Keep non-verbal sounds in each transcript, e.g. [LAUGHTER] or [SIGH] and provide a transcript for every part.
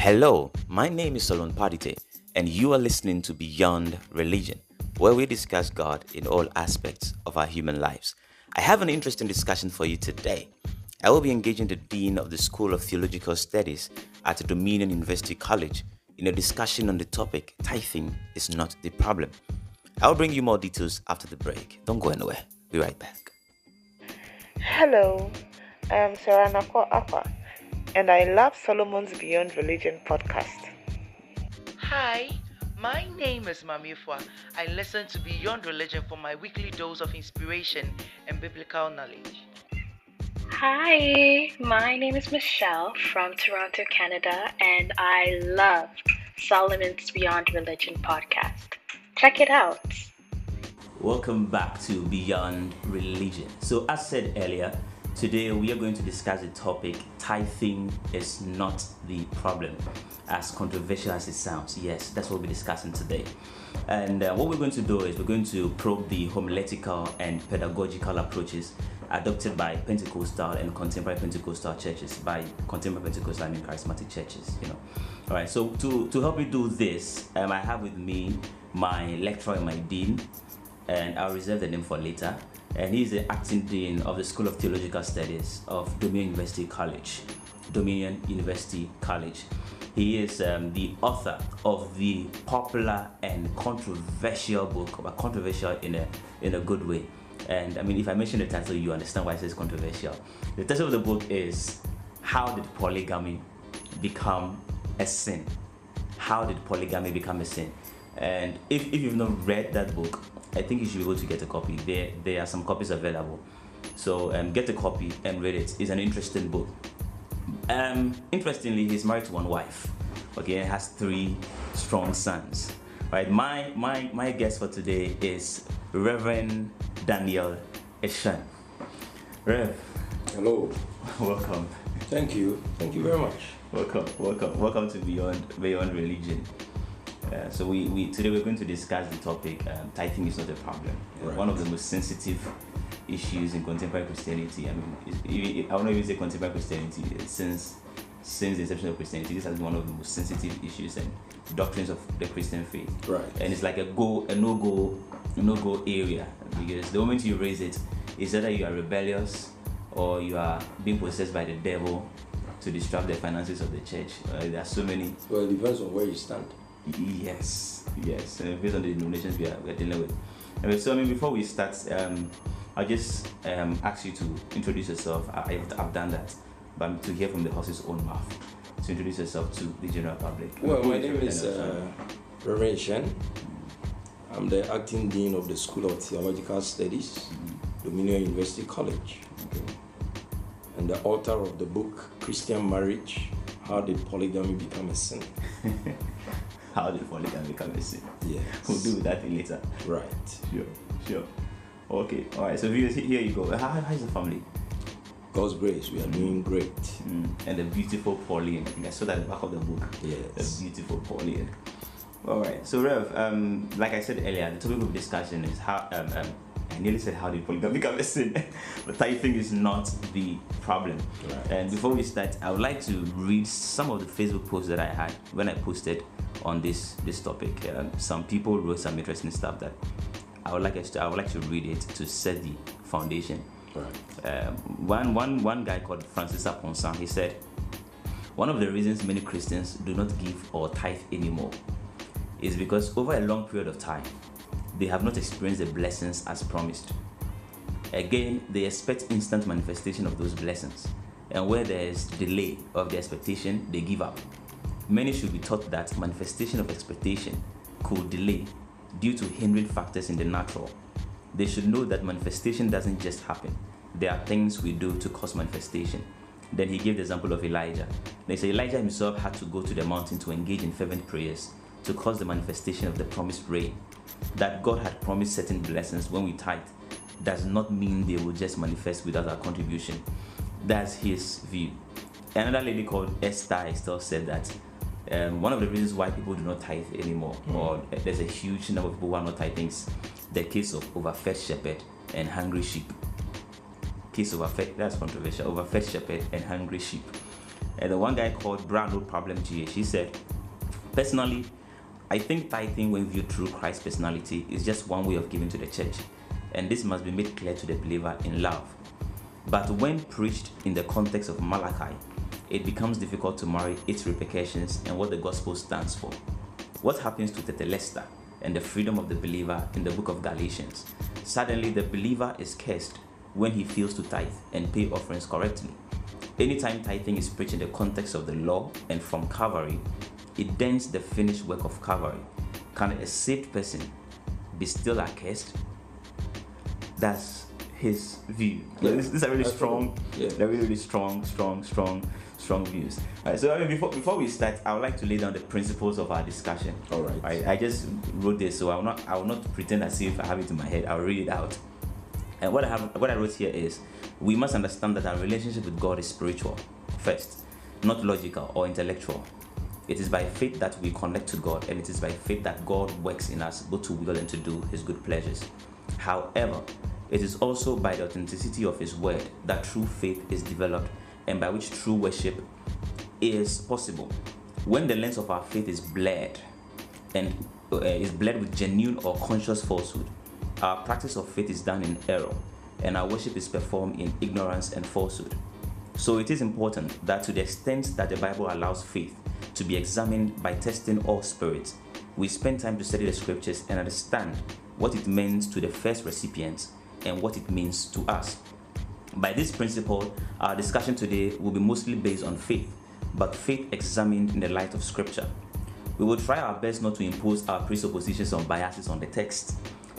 Hello, my name is Solomon Padite, and you are listening to Beyond Religion, where we discuss God in all aspects of our human lives. I have an interesting discussion for you today. I will be engaging the Dean of the School of Theological Studies at Dominion University College in a discussion on the topic Tithing is not the problem. I'll bring you more details after the break. Don't go anywhere. Be right back. Hello, I'm Sarah Nako Aqua, and I love Solomon's Beyond Religion podcast. Hi, my name is Mamifwa. I listen to Beyond Religion for my weekly dose of inspiration and biblical knowledge. Hi, my name is Michelle from Toronto, Canada, and I love Solomon's Beyond Religion podcast. Check it out. Welcome back to Beyond Religion. So, as said earlier, today we are going to discuss the topic tithing is not the problem, as controversial as it sounds. Yes, that's what we're discussing today. And uh, what we're going to do is we're going to probe the homiletical and pedagogical approaches adopted by Pentecostal and contemporary Pentecostal churches. By contemporary Pentecostal, I mean charismatic churches. You know. All right. So to to help me do this, um, I have with me my lecturer and my dean, and I'll reserve the name for later. And he's the acting dean of the School of Theological Studies of Dominion University College. Dominion University College. He is um, the author of the popular and controversial book, but controversial in a in a good way. And I mean, if I mention the title, you understand why it says controversial. The title of the book is "How Did Polygamy Become a Sin?" How did polygamy become a sin? And if, if you've not read that book, I think you should be able to get a copy. There there are some copies available. So um, get a copy and read it. It's an interesting book. Um, interestingly, he's married to one wife. Okay, and has three strong sons. Right. My my my guest for today is Reverend Daniel Eshan. Rev, Hello. [LAUGHS] welcome. Thank you. Thank you very much. Welcome, welcome, welcome to Beyond Beyond Religion. Uh, so we, we today we're going to discuss the topic um, tithing is not a problem. Right. One of the most sensitive issues in contemporary Christianity. I mean, I won't even say contemporary Christianity uh, since since the inception of Christianity. This has been one of the most sensitive issues and doctrines of the Christian faith. Right. And it's like a go a no go no go area because the moment you raise it, it's either you are rebellious or you are being possessed by the devil to disrupt the finances of the church. Uh, there are so many Well, it depends on where you stand. Yes, yes, uh, based on the denominations we are, we are dealing with. Anyway, so I mean, before we start, um, I'll just um, ask you to introduce yourself. I, I've, I've done that, but to hear from the horse's own mouth, to introduce yourself to the general public. Well, my name is uh, Reverend Shen. I'm the acting dean of the School of Theological Studies, Dominion University College, Okay. and the author of the book Christian Marriage: How Did Polygamy Become a Sin? [LAUGHS] How did can become a sin? Yes. We'll do that later. Right. Sure, sure. Okay, all right. So viewers, here you go. How, how's the family? God's grace, we are doing great. Mm. And the beautiful Pauline. I think I saw that at the back of the book. Yes. The beautiful Pauline. All right. So Rev, um, like I said earlier, the topic of discussion is how. Um, um, nearly said how did polygamy become a sin, [LAUGHS] but tithing is not the problem. Right. And before we start, I would like to read some of the Facebook posts that I had when I posted on this this topic. Um, some people wrote some interesting stuff that I would like us to. I would like to read it to set the foundation. Right. Um, one, one, one guy called Francis Aponsan, he said, one of the reasons many Christians do not give or tithe anymore is because over a long period of time, they have not experienced the blessings as promised. Again, they expect instant manifestation of those blessings, and where there is delay of the expectation, they give up. Many should be taught that manifestation of expectation could delay due to hindering factors in the natural. They should know that manifestation doesn't just happen. There are things we do to cause manifestation. Then he gave the example of Elijah. They say Elijah himself had to go to the mountain to engage in fervent prayers to cause the manifestation of the promised rain. That God had promised certain blessings when we tithe does not mean they will just manifest without our contribution. That's his view. Another lady called Esther Estelle said that um, one of the reasons why people do not tithe anymore, mm. or uh, there's a huge number of people who are not tithing, is the case of overfed shepherd and hungry sheep. Case of overfed, that's controversial, overfed shepherd and hungry sheep. And the one guy called Brown No Problem GH, he said, Personally, I think tithing, when viewed through Christ's personality, is just one way of giving to the church, and this must be made clear to the believer in love. But when preached in the context of Malachi, it becomes difficult to marry its repercussions and what the gospel stands for. What happens to Tetelestai and the freedom of the believer in the book of Galatians? Suddenly, the believer is cursed when he fails to tithe and pay offerings correctly. Anytime tithing is preached in the context of the law and from Calvary, it dents the finished work of Calvary. Can a saved person be still accursed? That's his view. Yeah. This, this is a really strong. Yeah. they're really, really strong, strong, strong, strong views. All right, so I mean, before before we start, I would like to lay down the principles of our discussion. All right. I, I just wrote this, so I will not I will not pretend as if I have it in my head. I'll read it out. And what I have what I wrote here is we must understand that our relationship with God is spiritual first, not logical or intellectual. It is by faith that we connect to God, and it is by faith that God works in us both to will and to do His good pleasures. However, it is also by the authenticity of His word that true faith is developed, and by which true worship is possible. When the lens of our faith is blurred and uh, is blurred with genuine or conscious falsehood, our practice of faith is done in error, and our worship is performed in ignorance and falsehood. So it is important that to the extent that the Bible allows faith to be examined by testing all spirits, we spend time to study the scriptures and understand what it means to the first recipients and what it means to us. By this principle, our discussion today will be mostly based on faith, but faith examined in the light of scripture. We will try our best not to impose our presuppositions or biases on the text.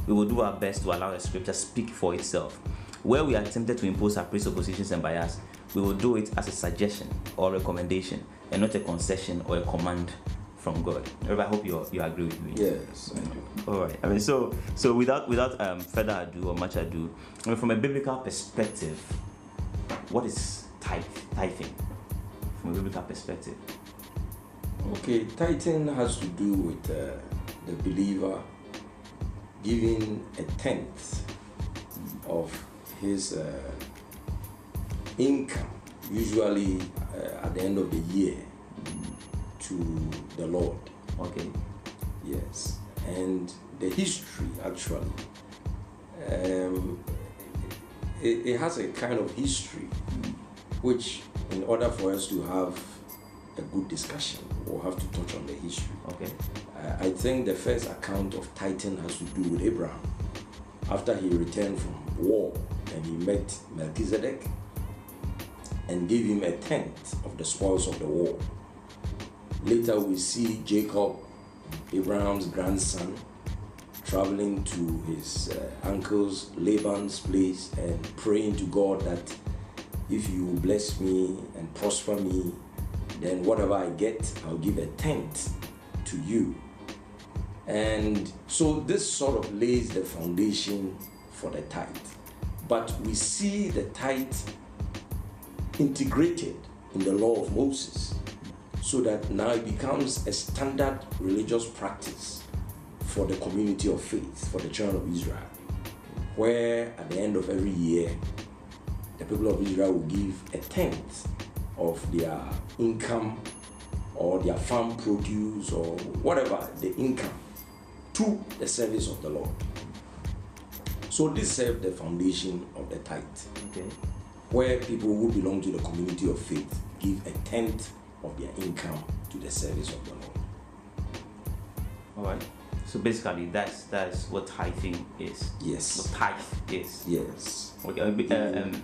We will do our best to allow the scripture speak for itself. Where we are tempted to impose our presuppositions and bias, we will do it as a suggestion or recommendation and not a concession or a command from God. I hope you you agree with me. Yes, I do. All right. I mean, so so without without um, further ado or much ado, I mean, from a biblical perspective, what is tithe, tithing? From a biblical perspective. Okay, tithing has to do with uh, the believer giving a tenth of his uh, income, usually uh, at the end of the year, to the Lord. Okay. Yes, and the history actually, um, it, it has a kind of history which, in order for us to have a good discussion, we'll have to touch on the history. Okay. Uh, I think the first account of tithing has to do with Abraham. After he returned from war and he met Melchizedek and gave him a tenth of the spoils of the war. Later, we see Jacob, Abraham's grandson, traveling to his uh, uncle's Laban's place and praying to God that if you bless me and prosper me, then whatever I get, I'll give a tenth to you. And so this sort of lays the foundation for the tithe. But we see the tithe integrated in the law of Moses so that now it becomes a standard religious practice for the community of faith, for the children of Israel, where at the end of every year, the people of Israel will give a tenth of their income or their farm produce or whatever the income to the service of the Lord. So this served the foundation of the tithe, Okay. Where people who belong to the community of faith give a tenth of their income to the service of the Lord. All right. So basically, that's that's what tithing is. Yes. What tithe is. Yes. Okay. uh, uh, um,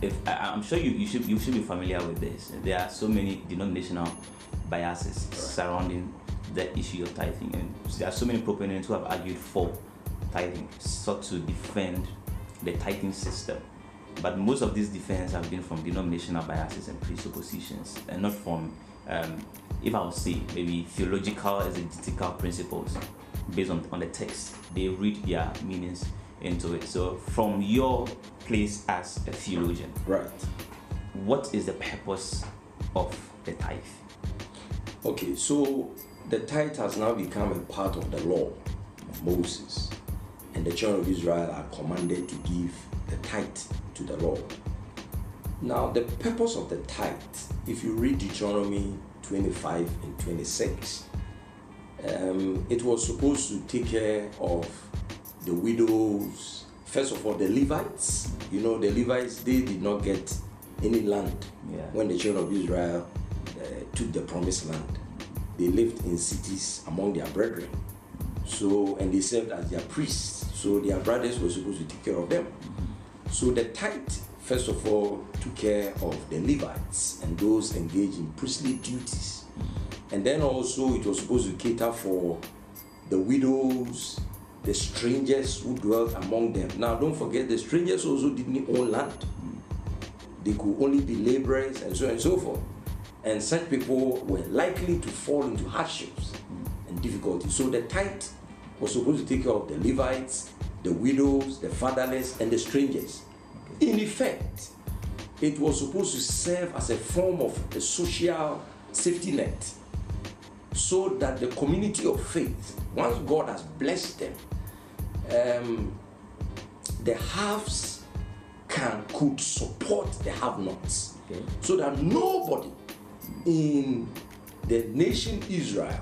if I, I'm sure you, you should you should be familiar with this. There are so many denominational biases surrounding the issue of tithing, and there are so many proponents who have argued for tithing, sought to defend the tithing system. But most of these defense have been from denominational biases and presuppositions, and not from, um, if I would say, maybe theological exegetical principles based on, on the text. They read their meanings into it. So, from your place as a theologian, Right. what is the purpose of the tithe? Okay, so the tithe has now become a part of the law of Moses, and the children of Israel are commanded to give the tithe to the Lord. Now, the purpose of the tithe, if you read Deuteronomy 25 and 26, um, it was supposed to take care of the widows. First of all, the Levites. You know, the Levites, they did not get any land Yeah. when the children of Israel uh, took the promised land. They lived in cities among their brethren. So, and they served as their priests. So, their brothers were supposed to take care of them. So, the tithe, first of all, took care of the Levites and those engaged in priestly duties. And then also, it was supposed to cater for the widows, the strangers who dwelt among them. Now, don't forget, the strangers also didn't own land they could only be laborers and so on and so forth. And such people were likely to fall into hardships and difficulties. So the tithe was supposed to take care of the Levites, the widows, the fatherless, and the strangers. In effect, it was supposed to serve as a form of a social safety net so that the community of faith, once God has blessed them, um, the haves can could support the have-nots, Okay. so that nobody in the nation Israel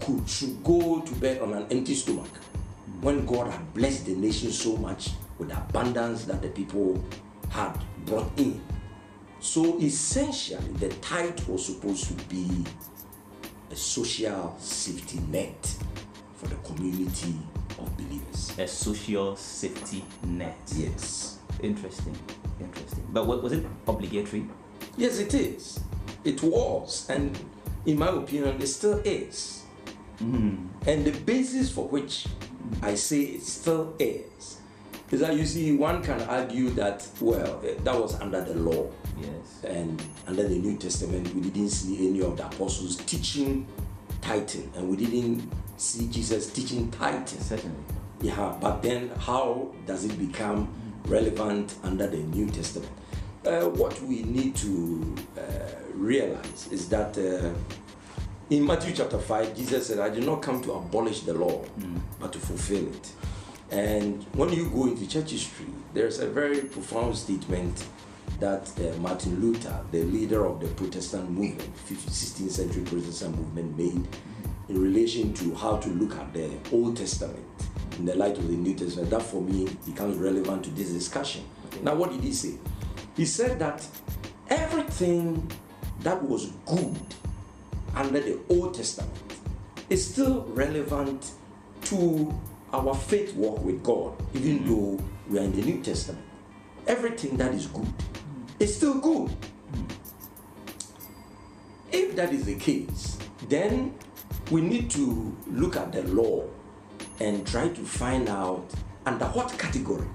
could should go to bed on an empty stomach when God had blessed the nation so much with the abundance that the people had brought in. So essentially, the tithe was supposed to be a social safety net for the community of believers. A social safety net. Yes. Interesting. Interesting. But what was it obligatory? Yes, it is. It was, and in my opinion, it still is. Hmm. And the basis for which I say it still is, is that you see, one can argue that, well, eh, that was under the law. Yes. And under the New Testament, we didn't see any of the apostles teaching tithing, and we didn't see Jesus teaching tithing. Certainly. Yeah, but then how does it become relevant under the New Testament? Uh, what we need to uh, realize is that uh, in Matthew chapter 5, Jesus said, I did not come to abolish the law, but to fulfill it. And when you go into church history, there's a very profound statement that uh, Martin Luther, the leader of the Protestant movement, 15th, 16th century Protestant movement, made in relation to how to look at the Old Testament in the light of the New Testament. That for me becomes relevant to this discussion. Now, what did he say? He said that everything that was good under the Old Testament is still relevant to our faith walk with God, even mm. though we are in the New Testament. Everything that is good is still good. Mm. If that is the case, then we need to look at the law and try to find out under what category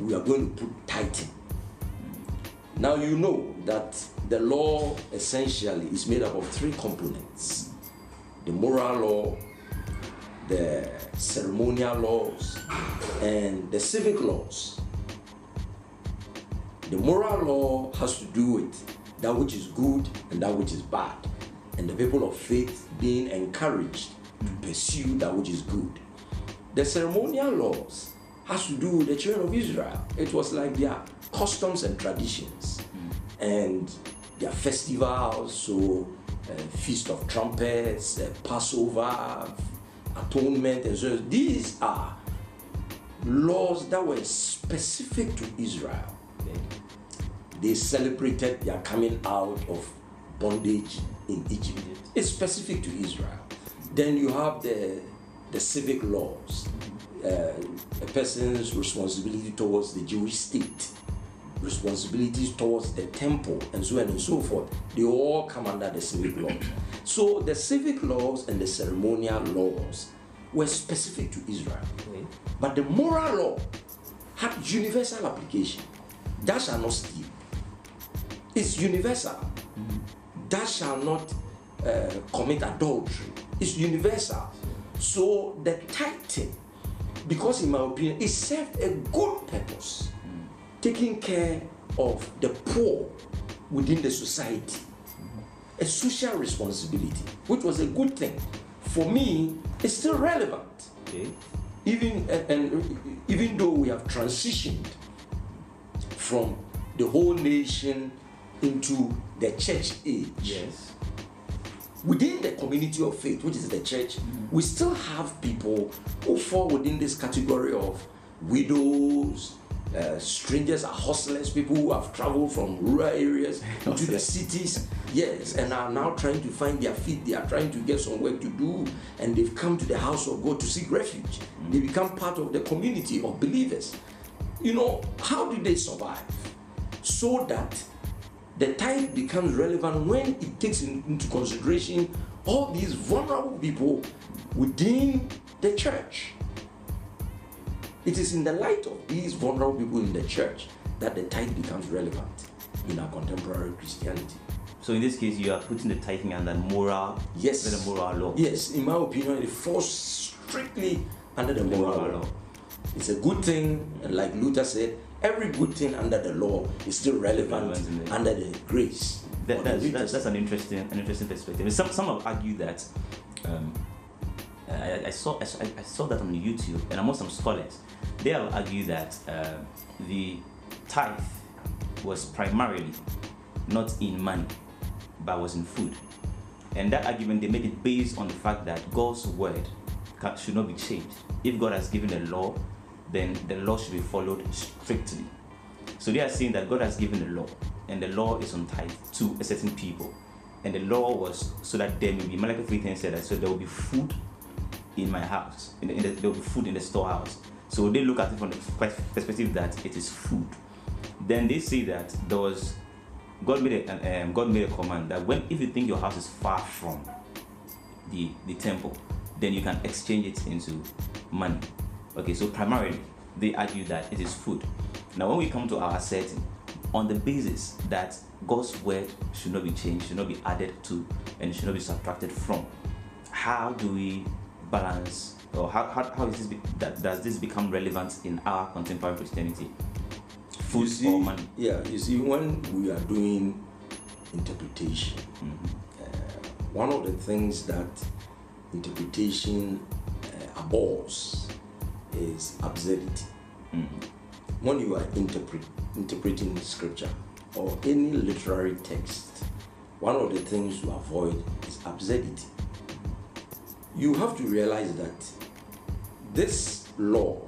we are going to put tithing. Now you know that the law essentially is made up of three components the moral law, the ceremonial laws, and the civic laws. The moral law has to do with that which is good and that which is bad, and the people of faith being encouraged to pursue that which is good. The ceremonial laws has to do with the children of Israel. It was like their customs and traditions and their festivals, so uh, Feast of Trumpets, uh, Passover, Atonement, and so. These are laws that were specific to Israel. They celebrated their coming out of bondage in Egypt. It's specific to Israel. Then you have the the civic laws, uh, a person's responsibility towards the Jewish state, responsibilities towards the temple, and so on and so forth. They all come under the civic law. So the civic laws and the ceremonial laws were specific to Israel. Okay. But the moral law had universal application. Thou shalt not steal. It's universal. Thou shalt not uh, commit adultery. It's universal. So the tithing, because in my opinion, it served a good purpose, taking care of the poor within the society. A social responsibility, which was a good thing. For me, it's still relevant Okay. even and, and even though we have transitioned from the whole nation into the church age. Yes. Within the community of faith, which is the church, mm-hmm. we still have people who fall within this category of widows, uh, strangers are hustlers, people who have traveled from rural areas [LAUGHS] to the cities, yes, and are now trying to find their feet. They are trying to get some work to do, and they've come to the house of God to seek refuge. They become part of the community of believers. You know, how do they survive? So that the tithe becomes relevant when it takes in- into consideration all these vulnerable people within the church. It is in the light of these vulnerable people in the church that the tithe becomes relevant in our contemporary Christianity. So in this case, you are putting the tithing under moral, Yes. under the moral law. Yes, in my opinion, it falls strictly under the moral moral law. It's a good thing, and like Luther said, every good thing under the law is still relevant Relevant under the grace. That, that's, that's, that's an interesting an interesting perspective. Some some have argued that um, I, I saw I, I saw that on YouTube and among some scholars they have argued that um the tithe was primarily not in money but was in food, and that argument they make it based on the fact that God's word ca- should not be changed. If God has given a law, then the law should be followed strictly. So they are saying that God has given a law, and the law is on tithe to a certain people. And the law was so that there may be, Malachi 3 said that, so there will be food in my house, in the, in the, food in the storehouse. So they look at it from the perspective that it is food. Then they say that there was, God made a, um, God made a command that when, if you think your house is far from the, the temple, then you can exchange it into money. Okay, so primarily they argue that it is food. Now, when we come to our setting, on the basis that God's word should not be changed, should not be added to, and should not be subtracted from, how do we balance, or how, how, how is this be, that, does this become relevant in our contemporary Christianity? Food see, or money? Yeah, you see, when we are doing interpretation, uh, one of the things that interpretation uh, abhors is absurdity. When you are interpret, interpreting scripture or any literary text, one of the things you avoid is absurdity. You have to realize that this law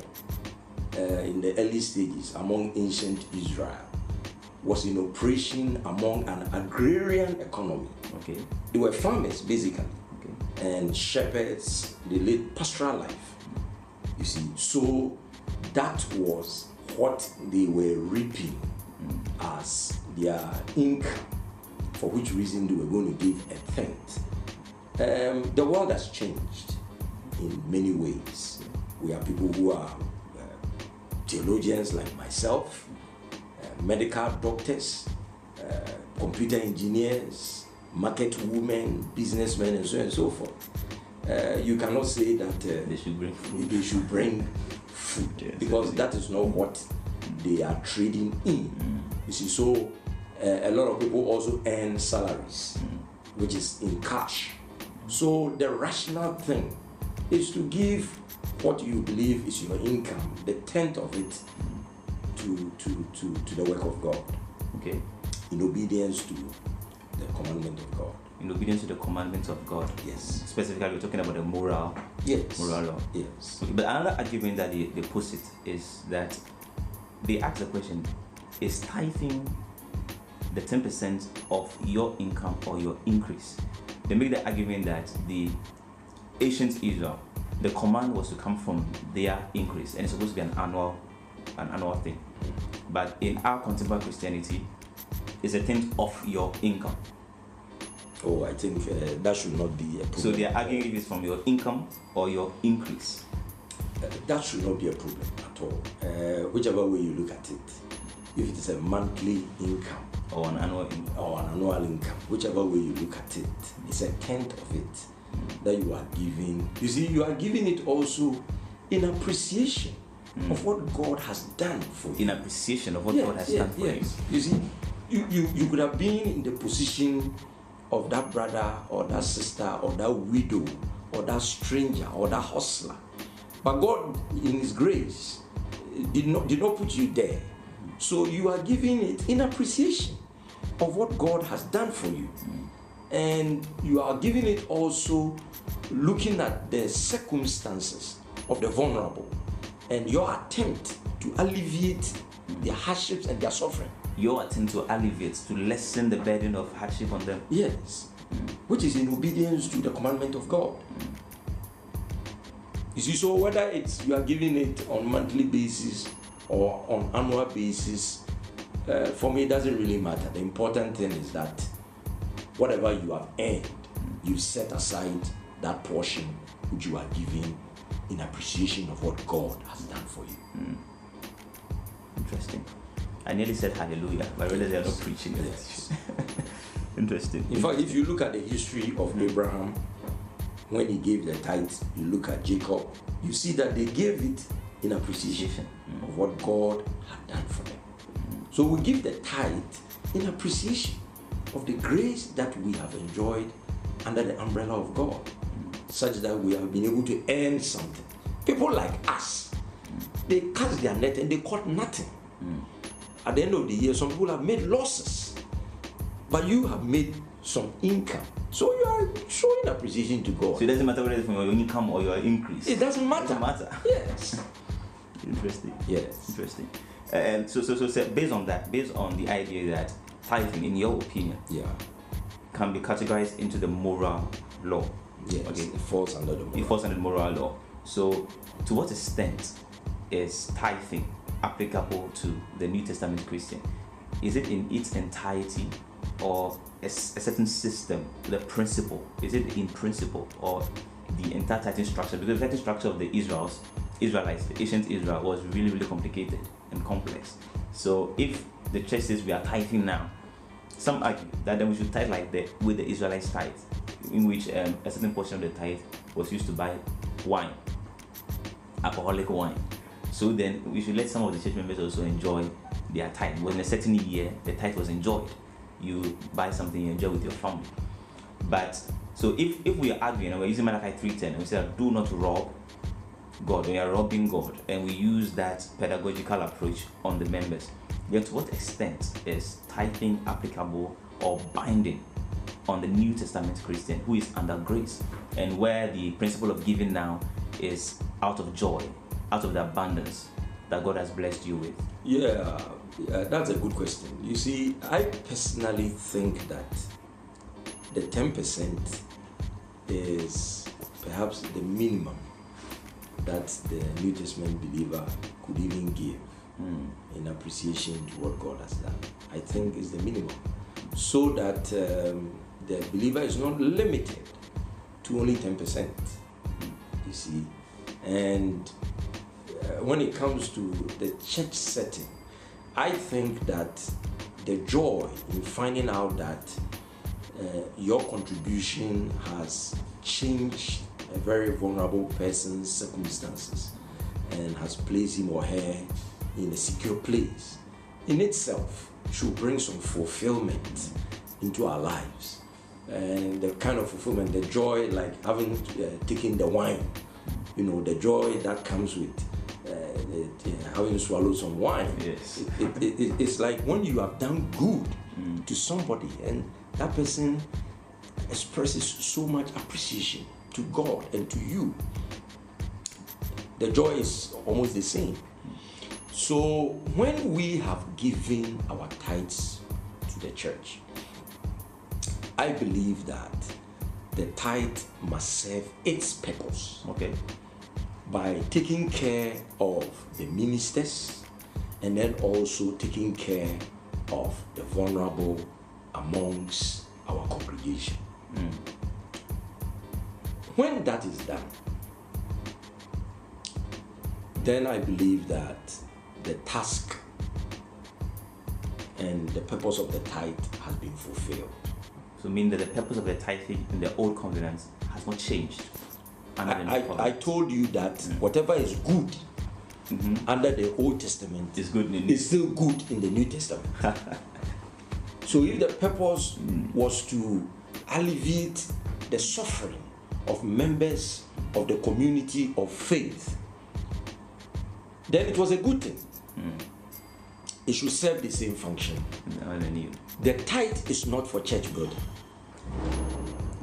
uh, in the early stages among ancient Israel was in operation among an agrarian economy. Okay, They were farmers basically okay. and shepherds, they led pastoral life. You see, so that was what they were reaping as their income, for which reason they were going to give a tenth. Um, the world has changed in many ways. We are people who are uh, theologians like myself, uh, medical doctors, uh, computer engineers, market women, businessmen, and so on and so forth. Uh, you cannot say that uh, They should bring food. they should bring food Yes, because that is not what they are trading in. You see, so uh, a lot of people also earn salaries, which is in cash. So the rational thing is to give what you believe is your income, the tenth of it, to to to, to the work of God Okay, in obedience to the commandment of God. in obedience to the commandments of God. Yes. Specifically, we're talking about the moral Yes. moral law. Yes. Okay, but another argument that they, they posit is that they ask the question is tithing the 10% of your income or your increase? They make the argument that the ancient Israel, the command was to come from their increase and it's supposed to be an annual an annual thing. But in our contemporary Christianity, it's a tenth of your income. Oh, I think uh, that should not be a problem. So they are arguing if it's from your income or your increase. Uh, that should not be a problem at all. Uh, whichever way you look at it, if it is a monthly income Or an annual income. or an annual income, whichever way you look at it, it's a tenth of it that you are giving. You see, you are giving it also in appreciation of mm. what God has done for you. In appreciation of what Yes, God has yes, done for yes. You see, you, you, you could have been in the position of that brother or that sister or that widow or that stranger or that hustler. But God, in His grace, did not, did not put you there So you are giving it in appreciation of what God has done for you. And you are giving it also looking at the circumstances of the vulnerable and your attempt to alleviate their hardships and their suffering. Your attempt to alleviate, to lessen the burden of hardship on them. Yes, which is in obedience to the commandment of God. You see, so whether it's you are giving it on monthly basis or on annual basis, uh, for me it doesn't really matter. The important thing is that whatever you have earned, you set aside that portion which you are giving in appreciation of what God has done for you. Interesting. I nearly said hallelujah, but I realized they're not preaching. Yes. [LAUGHS] Interesting. In fact, if you look at the history of Abraham, when he gave the tithe, you look at Jacob, you see that they gave it in appreciation of what God had done for them. So we give the tithe in appreciation of the grace that we have enjoyed under the umbrella of God, such that we have been able to earn something. People like us, they cast their net and they caught nothing. At the end of the year, some people have made losses but you have made some income. So you are showing appreciation to God. So it doesn't matter whether it's from your income or your increase. it doesn't matter. It doesn't matter. Yes. [LAUGHS] Interesting. Yes. Interesting. And so, so, so, so, based on that, based on the idea that tithing, in your opinion, Yeah. can be categorized into the moral law. Yes. Okay. It falls under the It moral. falls under the moral law. So, to what extent is tithing applicable to the New Testament Christian? Is it in its entirety, or a, a certain system, the principle? Is it in principle, or the entire tithing structure? Because the tithing structure of the Israels, Israelites, the ancient Israel, was really, really complicated and complex. So, if the church says we are tithing now, some argue that then we should tithe like the with the Israelites tithe, in which um, a certain portion of the tithe was used to buy wine, alcoholic wine. So then we should let some of the church members also enjoy their tithe. When a certain year the tithe was enjoyed, you buy something you enjoy with your family. But so if if we are arguing and we're using Malachi 3:10 and we say do not rob God, we are robbing God, and we use that pedagogical approach on the members. Yet, to what extent is tithing applicable or binding on the New Testament Christian who is under grace, and where the principle of giving now is out of joy, out of the abundance that God has blessed you with? Yeah, yeah, that's a good question. You see, I personally think that the 10% is perhaps the minimum that the New Testament believer could even give in appreciation to what God has done. I think is the minimum. So that um, the believer is not limited to only 10%. You see, and uh, when it comes to the church setting, I think that the joy in finding out that uh, your contribution has changed a very vulnerable person's circumstances and has placed him or her in a secure place in itself should bring some fulfillment into our lives. And the kind of fulfillment the joy like having uh, taken the wine you know the joy that comes with uh, the, the- having swallowed some wine. Yes. it, it, it, it's like when you have done good to somebody and that person expresses so much appreciation to God and to you the joy is almost the same so when we have given our tithes to the church I believe that the tithe must serve its purpose Okay. by taking care of the ministers and then also taking care of the vulnerable amongst our congregation. Mm. When that is done, then I believe that the task and the purpose of the tithe has been fulfilled. So, mean that the purpose of the tithe in the old covenant has not changed. under the I, I, I told you that whatever is good mm-hmm. under the Old Testament It's good is still good in the New Testament. [LAUGHS] so if the purpose mm. was to alleviate the suffering of members of the community of faith, then it was a good thing. it should serve the same function. No. The tithe is not for church building.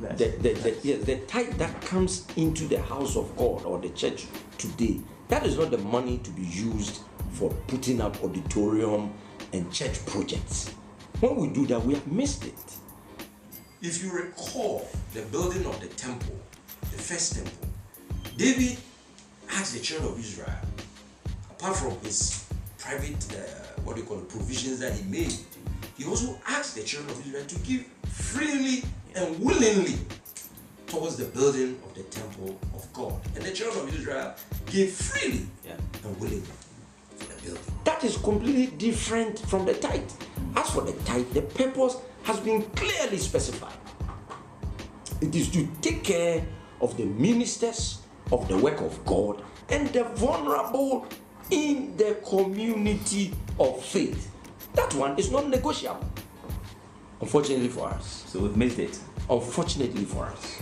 That's- The, the, the, yes, the tithe that comes into the house of God or the church today, that is not the money to be used for putting up auditorium and church projects. When we do that, we have missed it. If you recall the building of the temple, the first temple, David asked the children of Israel, apart from his private, uh, what do you call it, provisions that he made, he also asked the children of Israel to give freely and willingly towards the building of the temple of God. And the children of Israel gave freely Yeah. and willingly for the building. That is completely different from the tithe. As for the tithe, the purpose has been clearly specified. It is to take care of the ministers of the work of God and the vulnerable in the community of faith. That one is not negotiable. Unfortunately for us. So we've missed it. Unfortunately for us.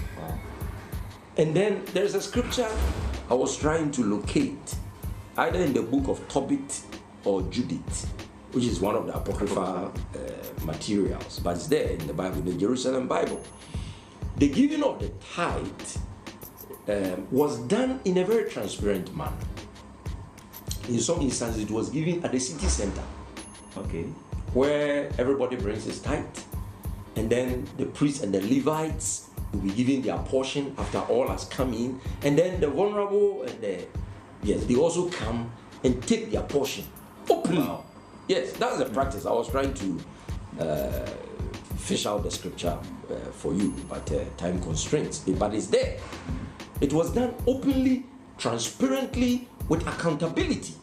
And then there's a scripture I was trying to locate, either in the book of Tobit or Judith, which is one of the apocryphal uh, materials, but it's there in the Bible, in the Jerusalem Bible. The giving of the tithe um, was done in a very transparent manner. In some instances, it was given at the city center Okay. where everybody brings his tithe, and then the priests and the Levites will be giving their portion after all has come in, and then the vulnerable and the yes, they also come and take their portion openly. Wow. Yes, that's the practice. I was trying to uh, fish out the scripture uh, for you, but uh, time constraints. But it's there. It was done openly, transparently, with accountability.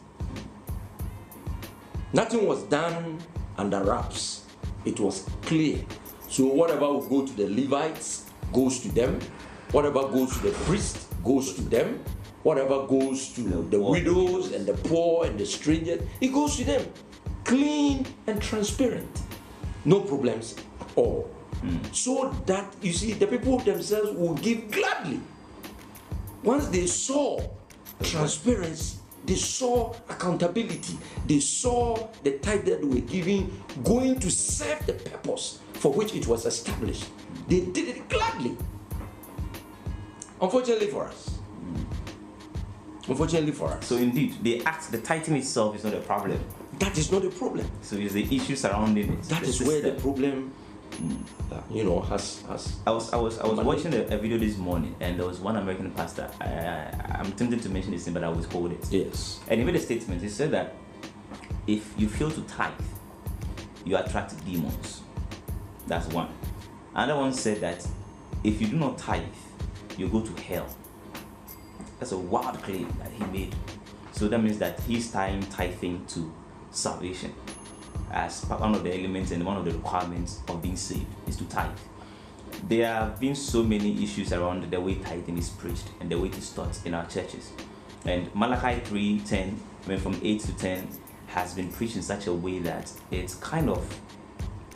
Nothing was done under wraps. It was clear. So whatever will go to the Levites goes to them. Whatever goes to the priest goes to them. Whatever goes to the widows and the poor and the strangers, it goes to them. Clean and transparent. No problems at all. Hmm. So that you see, the people themselves will give gladly. Once they saw transparency, they saw accountability, they saw the tithe that were giving going to serve the purpose for which it was established. They did it gladly. Unfortunately for us. Hmm. Unfortunately for us. So indeed, the act, the tithing itself is not a problem. That is not a problem. So it's the issue surrounding it. That the is where the problem, you know, has has. I was I was I was watching a, a video this morning, and there was one American pastor. I, I I'm tempted to mention his name, but I will withhold it. Yes. And he made a statement. He said that if you fail to tithe, you attract demons. That's one. Another one said that if you do not tithe, you go to hell. That's a wild claim that he made. So that means that he's tying tithing to salvation as one of the elements and one of the requirements of being saved is to tithe. There have been so many issues around the way tithing is preached and the way it is taught in our churches. And Malachi 3:10, I mean from 8 to 10, has been preached in such a way that it kind of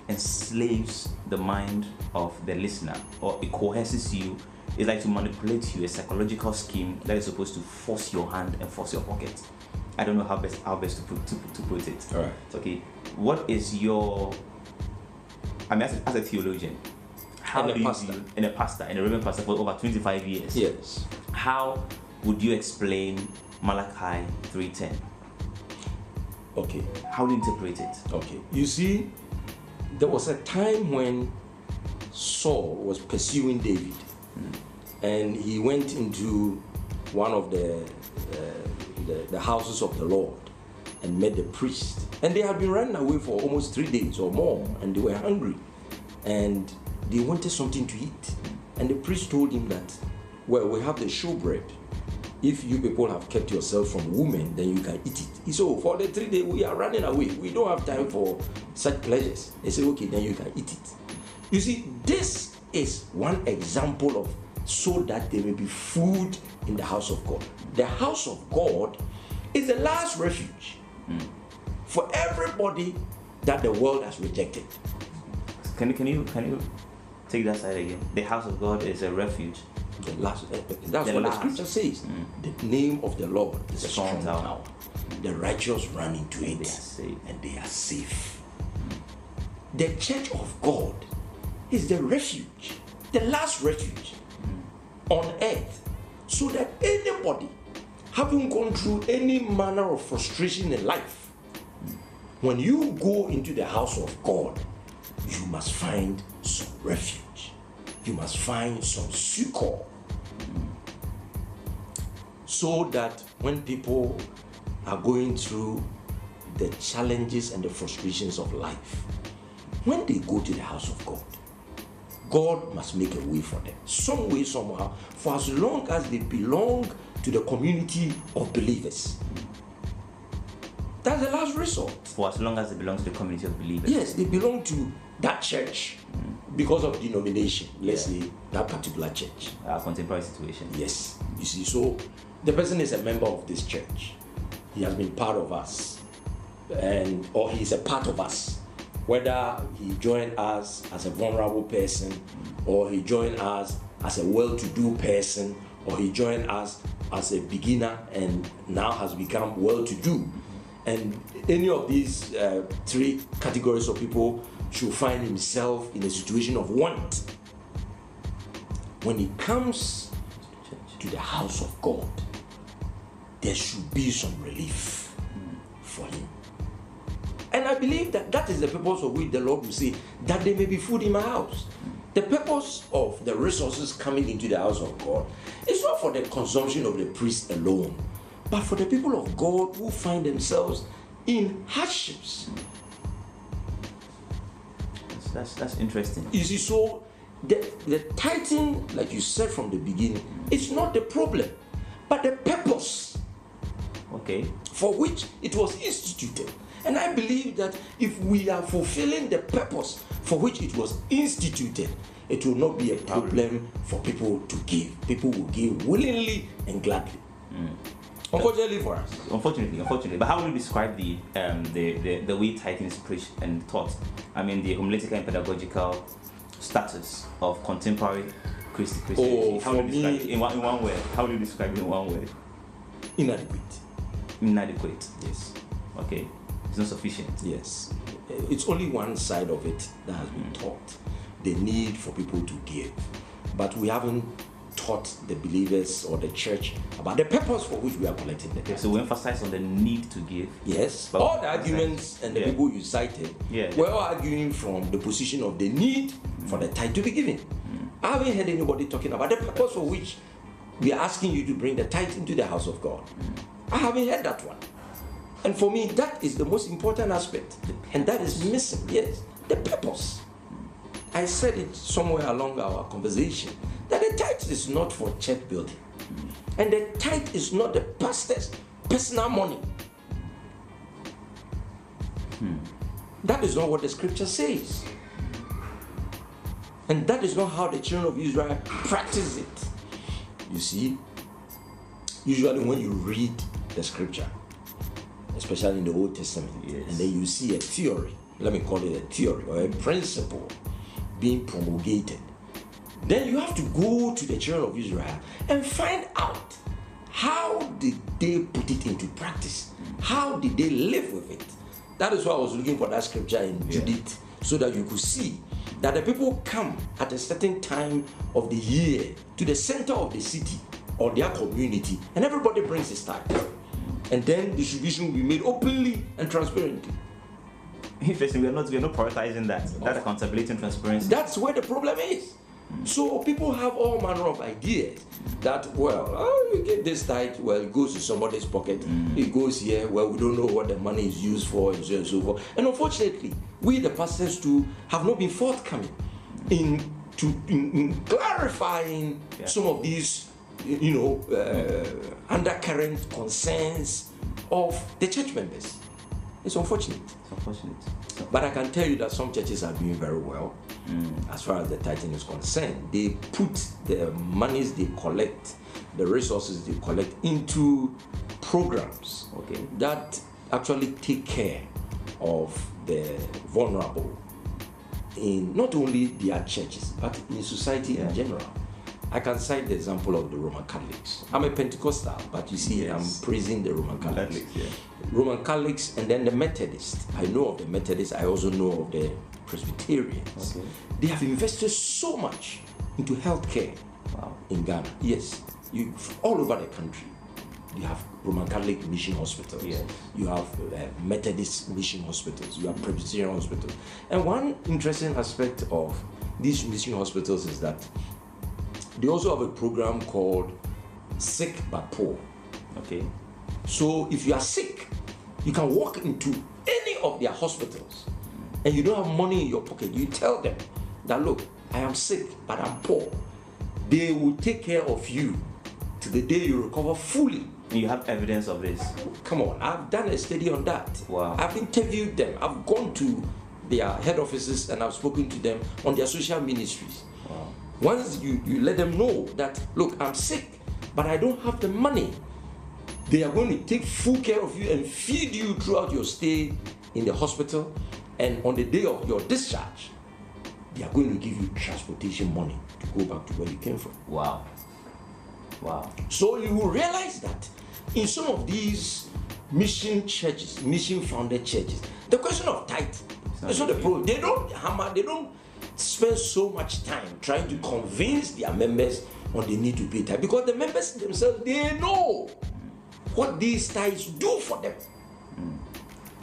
enslaves the mind of the listener or it coerces you. It's like to manipulate you, a psychological scheme that is supposed to force your hand and force your pocket. I don't know how best how best to put to, to put it. All right. Okay. What is your I mean as a, as a theologian, how And a do you pastor. view and a pastor and a reverend pastor for over 25 years? Yes. How would you explain Malachi 3:10? Okay. How do you interpret it? Okay. You see, there was a time when Saul was pursuing David, and he went into one of the, uh, the the houses of the Lord and met the priest. And they had been running away for almost three days or more, and they were hungry, and they wanted something to eat. And the priest told him that, well, we have the showbread. If you people have kept yourself from women, then you can eat it. He said, oh, for the three days we are running away. We don't have time for such pleasures. They said, okay, then you can eat it. You see, this is one example of so that there may be food in the house of God. The house of God is the last refuge for everybody that the world has rejected. Can you can you can you take that side again? The house of God is a refuge. The last, eh, eh that's The what last. the scripture says. Mm. The name of the Lord is a strong Strong tower. tower. the righteous run into it they and they are safe. Mm. The church of God is the refuge, the last refuge on earth, so that anybody having gone through any manner of frustration in life, when you go into the house of God, you must find some refuge. You must find some succor. So that when people are going through the challenges and the frustrations of life, when they go to the house of God, God must make a way for them, some way, somehow, for as long as they belong to the community of believers. That's the last resort. For as long as they belong to the community of believers. Yes, they belong to that church because of denomination, let's Yeah. say that particular church. Our contemporary situation. Yes, you see, so the person is a member of this church. He has been part of us, and or he is a part of us. Whether he joined us as a vulnerable person, or he joined us as a well-to-do person, or he joined us as a beginner and now has become well-to-do, and any of these uh, three categories of people should find himself in a situation of want. When he comes to the house of God, there should be some relief for him. And I believe that that is the purpose of which the Lord will say, that there may be food in my house. The purpose of the resources coming into the house of God is not for the consumption of the priest alone, but for the people of God who find themselves in hardships. That's, that's, that's interesting. You see, so the, the tithing, like you said from the beginning, is not the problem, but the purpose Okay. for which it was instituted. And I believe that if we are fulfilling the purpose for which it was instituted, it will not be a problem for people to give. People will give willingly and gladly. Unfortunately for us, Unfortunately, unfortunately. But how would you describe the um the, the, the way tithing is preached and taught? I mean the homiletical and pedagogical status of contemporary Christi- Christianity. Oh, how would you describe me- it in one, in one word? How would you describe it in one word? inadequate. Inadequate. Yes. Okay. It's not sufficient. Yes. It's only one side of it that has been taught the need for people to give. But we haven't taught the believers or the church about the purpose for which we are collecting the so we emphasize on the need to give. Yes, But- all the arguments and the Yeah. people you cited Yeah. were all arguing from the position of the need for the tithe to be given. Mm. I haven't heard anybody talking about the purpose for which we are asking you to bring the tithe into the house of God. Mm. I haven't heard that one. And for me, that is the most important aspect. And that is missing, yes, the purpose. I said it somewhere along our conversation that the tithe is not for church building. And the tithe is not the pastor's personal money. Hmm. That is not what the scripture says. And that is not how the children of Israel practice it. You see, usually when you read the scripture, especially in the Old Testament, Yes. and then you see a theory, let me call it a theory or a principle being promulgated, then you have to go to the children of Israel and find out how did they put it into practice? How did they live with it? That is why I was looking for that scripture in Yeah. Judith so that you could see that the people come at a certain time of the year to the center of the city or their community and everybody brings his tithe. And then distribution will be made openly and transparently. Interesting. We are not we are not prioritizing that. That oh. accountability and transparency. That's where the problem is. So people have all manner of ideas that, well, oh, we get this tithe, well, it goes to somebody's pocket, mm. it goes here, well, we don't know what the money is used for, and so on and so forth. And unfortunately, we, the pastors, too, have not been forthcoming in, to, in, in clarifying Yeah. some of these, you know, uh, undercurrent concerns of the church members. It's unfortunate. It's unfortunate. But I can tell you that some churches are doing very well as far as the tithing is concerned. They put the monies they collect, the resources they collect into programs Okay. that actually take care of the vulnerable in not only their churches but in society in general. I can cite the example of the Roman Catholics. I'm a Pentecostal, but you see, Yes. I'm praising the Roman Catholics. Catholics, yeah. Roman Catholics and then the Methodists. I know of the Methodists, I also know of the Presbyterians. Okay. They have invested so much into healthcare Wow. in Ghana. Yes, you all over the country. You have Roman Catholic mission hospitals. Yes. You have uh, Methodist mission hospitals. You have Presbyterian hospitals. And one interesting aspect of these mission hospitals is that they also have a program called Sick but Poor. Okay. So if you are sick, you can walk into any of their hospitals and you don't have money in your pocket. You tell them that look, I am sick, but I'm poor. They will take care of you to the day you recover fully. And you have evidence of this. Come on, I've done a study on that. Wow. I've interviewed them. I've gone to their head offices and I've spoken to them on their social ministries. Once you, you let them know that, look, I'm sick, but I don't have the money, they are going to take full care of you and feed you throughout your stay in the hospital. And on the day of your discharge, they are going to give you transportation money to go back to where you came from. Wow. Wow. So you will realize that in some of these mission churches, mission founded churches, the question of tithe is not the problem. They don't hammer, they don't spend so much time trying to convince their members on the need to pay tithe because the members themselves they know what these tithes do for them.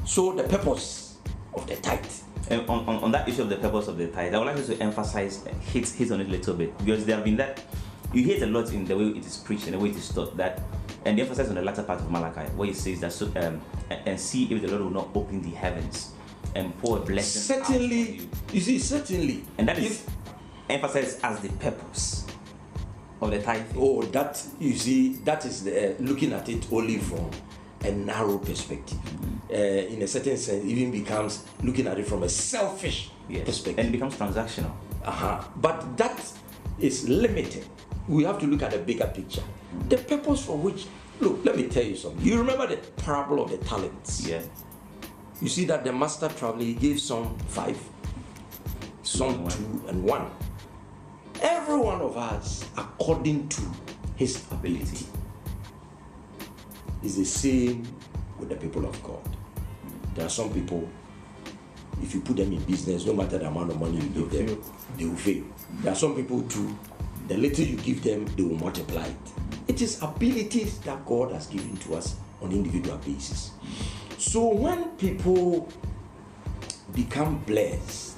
So the purpose of the tithe. And on, on, on that issue of the purpose of the tithe, I would like to emphasize, uh, hit, hit on it a little bit, because there have been that, you hear a lot in the way it is preached and the way it is taught, that, and the emphasis on the latter part of Malachi, where it says that, so, um, and see if the Lord will not open the heavens and pour blessing Certainly, you. you see, certainly. And that is emphasized as the purpose of the tithe. Oh, that you see, that is the, uh, looking at it only from a narrow perspective. Uh, in a certain sense, even becomes looking at it from a selfish Yes. perspective. And it becomes transactional. uh-huh. But that is limited. We have to look at the bigger picture. The purpose for which, look, let me tell you something. You remember the parable of the talents? Yeah. You see that the master traveler he gave some five, some two, and one. Every one of us, according to his ability, is the same with the people of God. There are some people, if you put them in business, no matter the amount of money you give them, they will fail. There are some people too, the little you give them, they will multiply it. It is abilities that God has given to us on individual basis. So when people become blessed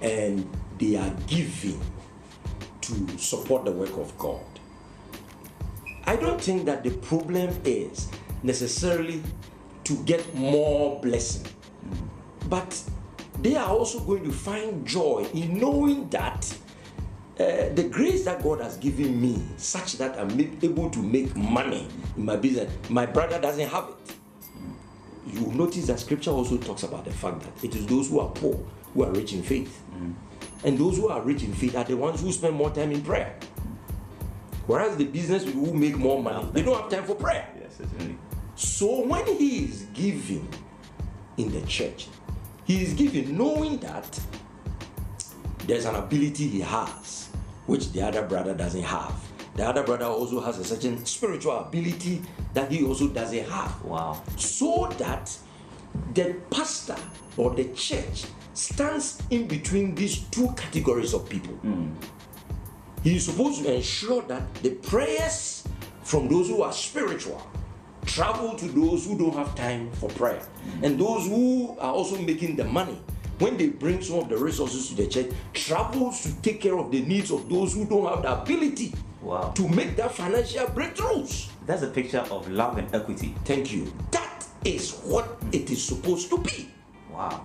and they are giving to support the work of God, I don't think that the problem is necessarily to get more blessing, but they are also going to find joy in knowing that uh, the grace that God has given me, such that I'm able to make money in my business, my brother doesn't have it. You will notice that scripture also talks about the fact that it is those who are poor who are rich in faith. And those who are rich in faith are the ones who spend more time in prayer. Whereas the business people who make more money, they don't have time for prayer. Yes, certainly. So when he is giving in the church, he is giving knowing that there's an ability he has which the other brother doesn't have. The other brother also has a certain spiritual ability that he also doesn't have. Wow. So that the pastor or the church stands in between these two categories of people. Hmm. He is supposed to ensure that the prayers from those who are spiritual travel to those who don't have time for prayer. Hmm. And those who are also making the money, when they bring some of the resources to the church, travels to take care of the needs of those who don't have the ability Wow. to make that financial breakthroughs. That's a picture of love and equity. Thank you. That is what it is supposed to be. Wow.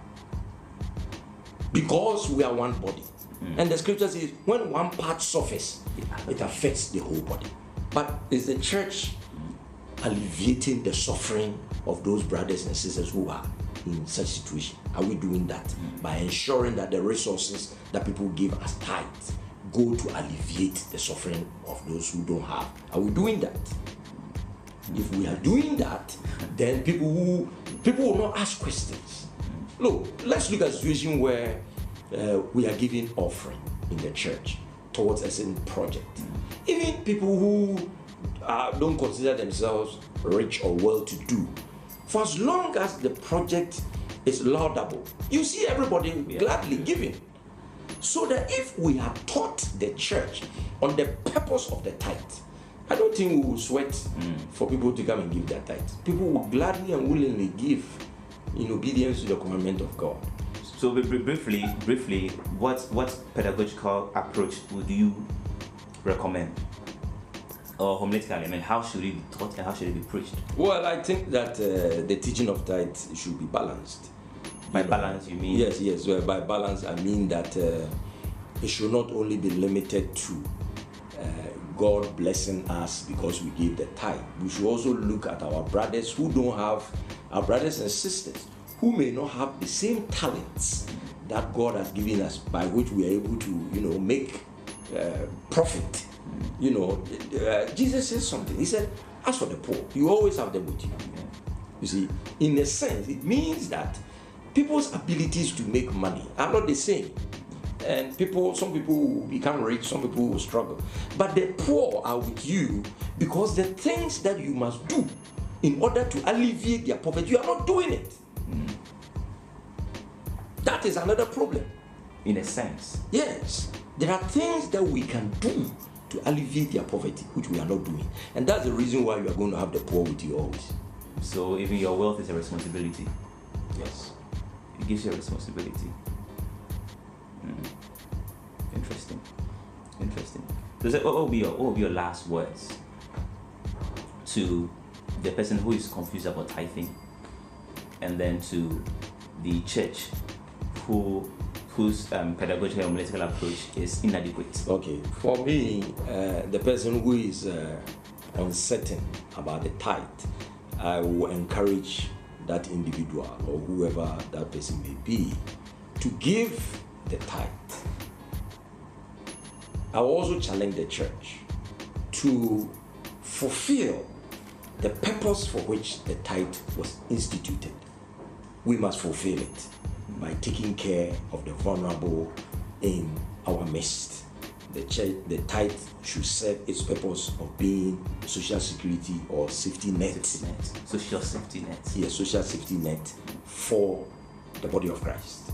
because we are one body. Mm. And the scripture says, when one part suffers, it affects the whole body. But is the church alleviating the suffering of those brothers and sisters who are in such situation? Are we doing that mm. by ensuring that the resources that people give as tithes go to alleviate the suffering of those who don't have? Are we doing that? If we are doing that, then people who people will not ask questions. Look, let's look at a situation where uh, we are giving offering in the church. towards a certain project. Even people who uh, don't consider themselves rich or well to do, for as long as the project is laudable, you see everybody gladly giving. So that if we have taught the church on the purpose of the tithe, I don't think we will sweat for people to come and give their tithe. People will gladly and willingly give in obedience to the commandment of God. So bri- bri- briefly, briefly, what what pedagogical approach would you recommend? Or homiletically, I mean, how should it be taught and how should it be preached? Well, I think that uh, the teaching of tithe should be balanced. By You know, balance, you mean? Yes, yes. Well, by balance, I mean that uh, it should not only be limited to uh, God blessing us because we give the tithe. We should also look at our brothers who don't have, our brothers and sisters who may not have the same talents that God has given us, by which we are able to, you know, make uh, profit. You know, uh, Jesus says something. He said, "As for the poor, you always have them with you." You see, in a sense, it means that people's abilities to make money are not the same. And people, some people will become rich, some people will struggle. But the poor are with you because the things that you must do in order to alleviate their poverty, you are not doing it. That is another problem. In a sense. Yes, there are things that we can do to alleviate their poverty, which we are not doing. And that's the reason why you are going to have the poor with you always. So even your wealth is a responsibility. Yes. It gives you a responsibility. Hmm. Interesting. Interesting. So, so what will be your what will be your last words to the person who is confused about tithing, and then to the church who whose um, pedagogical and political approach is inadequate? Okay, for me, uh, the person who is uh, uncertain about the tithe, I will encourage that individual or whoever that person may be to give the tithe. I also challenge the church to fulfill the purpose for which the tithe was instituted. We must fulfill it by taking care of the vulnerable in our midst. The, church, the tithe should serve its purpose of being social security or safety net. Safety net, social safety net. Yes, social safety net for the body of Christ.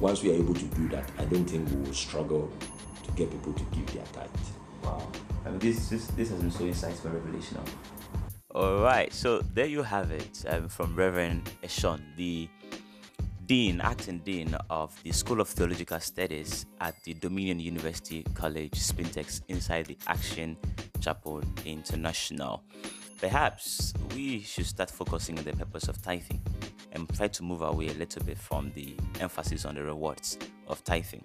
Once we are able to do that, I don't think we will struggle to get people to give their tithe. Wow. I mean, this, this, this has been so insightful and revelational. All right. So there you have it um, from Reverend Eshon, the Dean, Acting Dean of the School of Theological Studies at the Dominion University College, Spintex, inside the Action Chapel International. Perhaps we should start focusing on the purpose of tithing and try to move away a little bit from the emphasis on the rewards of tithing.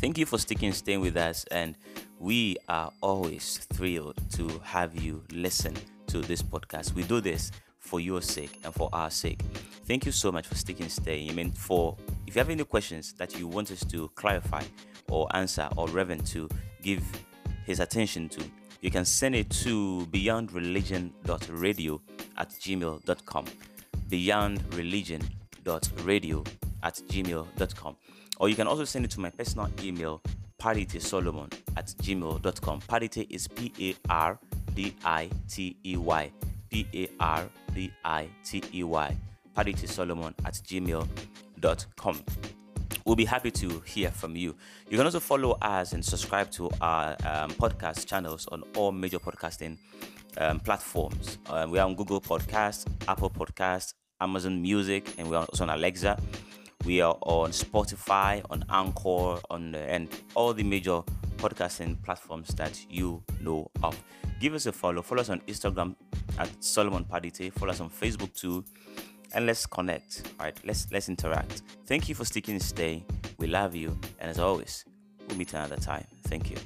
Thank you for sticking, staying with us, and we are always thrilled to have you listen to this podcast. We do this for your sake and for our sake. Thank you so much for sticking, staying. I mean, for if you have any questions that you want us to clarify or answer or Reverend to give his attention to, you can send it to beyondreligion.radio at gmail.com. Beyondreligion.radio at gmail.com. Or you can also send it to my personal email, solomon at gmail.com. Parditey is P A R D I T E Y. P A R D I T E Y. Parditey solomon at gmail.com. We'll be happy to hear from you. You can also follow us and subscribe to our um, podcast channels on all major podcasting um, platforms. Um, we are on Google Podcasts, Apple Podcasts, Amazon Music, and we are also on Alexa. We are on Spotify, on Anchor, on uh, and all the major podcasting platforms that you know of. Give us a follow. Follow us on Instagram at Solomon Parditey. Follow us on Facebook too, and let's connect. All right, let's let's interact. Thank you for sticking and staying. We love you, and as always, we'll meet another time. Thank you.